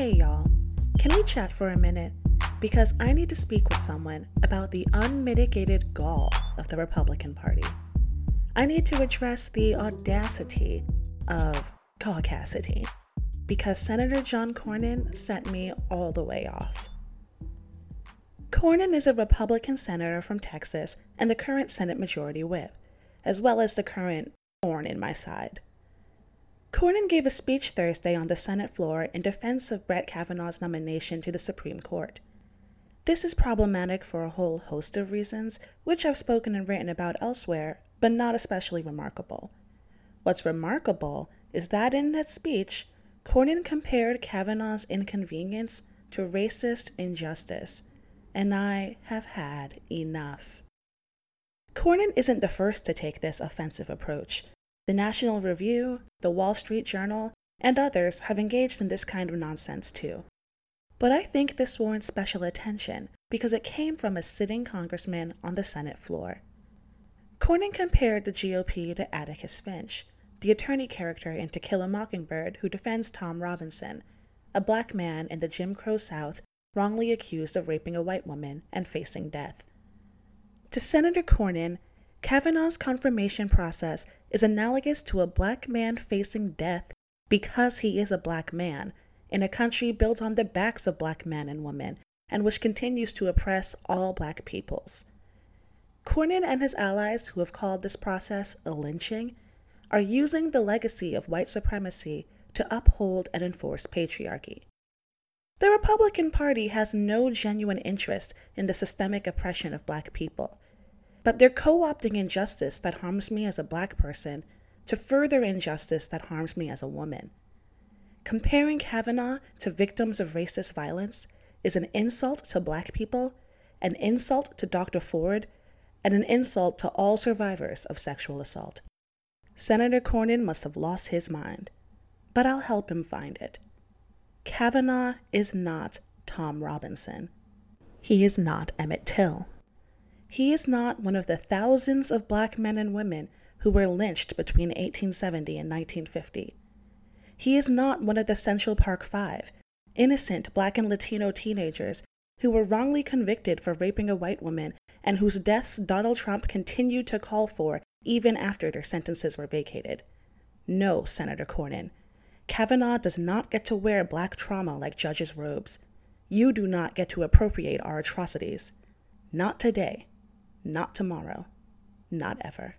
Hey y'all, can we chat for a minute? Because I need to speak with someone about the unmitigated gall of the Republican Party. I need to address the audacity of caucasity because Senator John Cornyn sent me all the way off. Cornyn is a Republican senator from Texas and the current Senate Majority Whip, as well as the current thorn in my side. Cornyn gave a speech Thursday on the Senate floor in defense of Brett Kavanaugh's nomination to the Supreme Court. This is problematic for a whole host of reasons, which I've spoken and written about elsewhere, but not especially remarkable. What's remarkable is that in that speech, Cornyn compared Kavanaugh's inconvenience to racist injustice, and I have had enough. Cornyn isn't the first to take this offensive approach. The National Review, the Wall Street Journal, and others have engaged in this kind of nonsense too. But I think this warrants special attention because it came from a sitting congressman on the Senate floor. Cornyn compared the GOP to Atticus Finch, the attorney character in To Kill a Mockingbird who defends Tom Robinson, a black man in the Jim Crow South wrongly accused of raping a white woman and facing death. To Senator Cornyn, Kavanaugh's confirmation process is analogous to a black man facing death because he is a black man in a country built on the backs of black men and women and which continues to oppress all black peoples. Cornyn and his allies, who have called this process a lynching, are using the legacy of white supremacy to uphold and enforce patriarchy. The Republican Party has no genuine interest in the systemic oppression of black people but they're co opting injustice that harms me as a black person to further injustice that harms me as a woman. Comparing Kavanaugh to victims of racist violence is an insult to black people, an insult to Dr. Ford, and an insult to all survivors of sexual assault. Senator Cornyn must have lost his mind, but I'll help him find it. Kavanaugh is not Tom Robinson. He is not Emmett Till. He is not one of the thousands of black men and women who were lynched between 1870 and 1950. He is not one of the Central Park Five, innocent black and Latino teenagers who were wrongly convicted for raping a white woman and whose deaths Donald Trump continued to call for even after their sentences were vacated. No, Senator Cornyn. Kavanaugh does not get to wear black trauma like judges' robes. You do not get to appropriate our atrocities. Not today. Not tomorrow. Not ever.